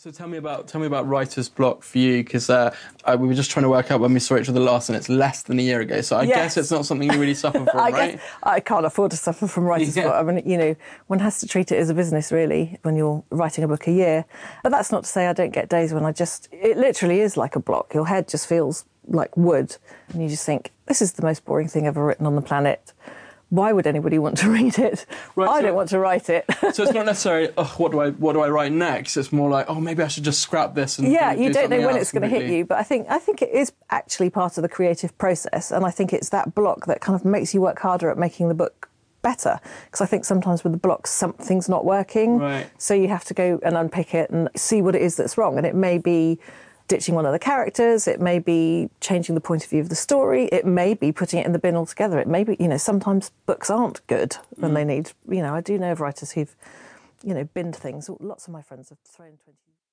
So tell me about tell me about writer's block for you because uh, we were just trying to work out when we saw each other last, and it's less than a year ago. So I Yes. guess it's not something you really suffer from, I right? guess I can't afford to suffer from writer's Yeah. block. I mean, you know, one has to treat it as a business, really, when you're writing a book a year. But that's not to say I don't get days when I just, it literally is like a block. Your head just feels like wood. And you just think, this is the most boring thing ever written on the planet. Why would anybody want to read it? Right, I so- don't want to write it. so it's not necessarily oh, what do I what do I write next. It's more like oh maybe I should just scrap this and yeah, do you don't know when it's going to hit you, but I think I think it is actually part of the creative process, and I think it's that block that kind of makes you work harder at making the book better. Because I think sometimes with the blocks, something's not working, Right. so you have to go and unpick it and see what it is that's wrong, and it may be. Ditching one of the characters, it may be changing the point of view of the story, it may be putting it in the bin altogether. It may be, you know, sometimes books aren't good and they mm. need, you know, I do know of writers who've, you know, binned things. Lots of my friends have thrown 20